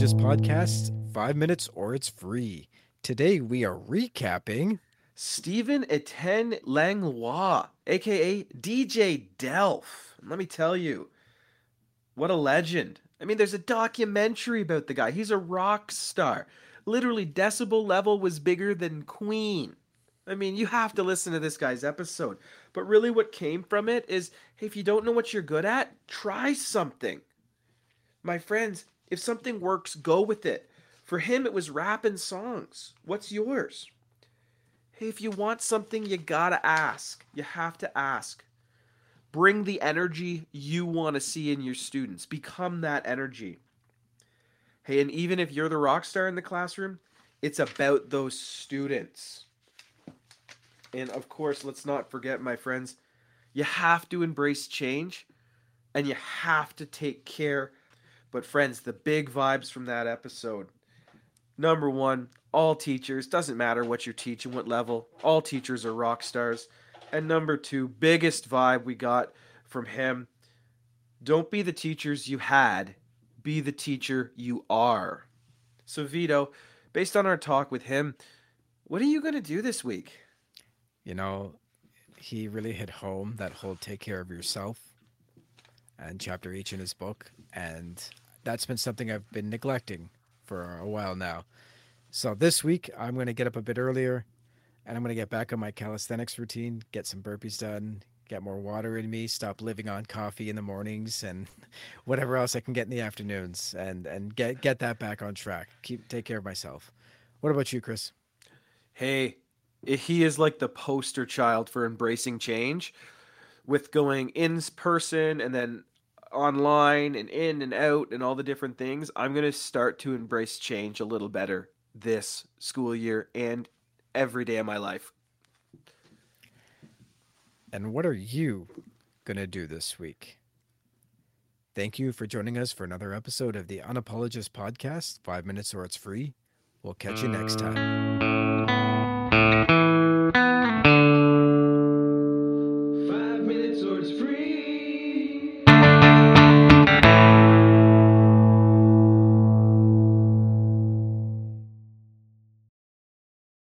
podcast, five minutes or it's free. Today we are recapping Steven Étienne Langlois, aka DJ Delph. Let me tell you, what a legend. I mean, there's a documentary about the guy. He's a rock star. Literally, decibel level was bigger than Queen. I mean, you have to listen to this guy's episode. But really, what came from it is hey, if you don't know what you're good at, try something. My friends, if something works, go with it. For him, it was rap and songs. What's yours? Hey, if you want something, you gotta ask. You have to ask. Bring the energy you want to see in your students. Become that energy. Hey, and even if you're the rock star in the classroom, it's about those students. And of course, let's not forget, my friends, you have to embrace change and you have to take care. But, friends, the big vibes from that episode number one, all teachers, doesn't matter what you're teaching, what level, all teachers are rock stars. And number two, biggest vibe we got from him don't be the teachers you had, be the teacher you are. So, Vito, based on our talk with him, what are you going to do this week? You know, he really hit home that whole take care of yourself and chapter each in his book. And that's been something I've been neglecting for a while now. So this week, I'm going to get up a bit earlier and I'm going to get back on my calisthenics routine, get some burpees done, get more water in me, stop living on coffee in the mornings and whatever else I can get in the afternoons and and get get that back on track. Keep take care of myself. What about you, Chris? Hey, he is like the poster child for embracing change with going in person and then online and in and out and all the different things. I'm going to start to embrace change a little better this school year and every day of my life. And what are you going to do this week? Thank you for joining us for another episode of the Unapologist Podcast, five minutes or it's free. We'll catch you next time.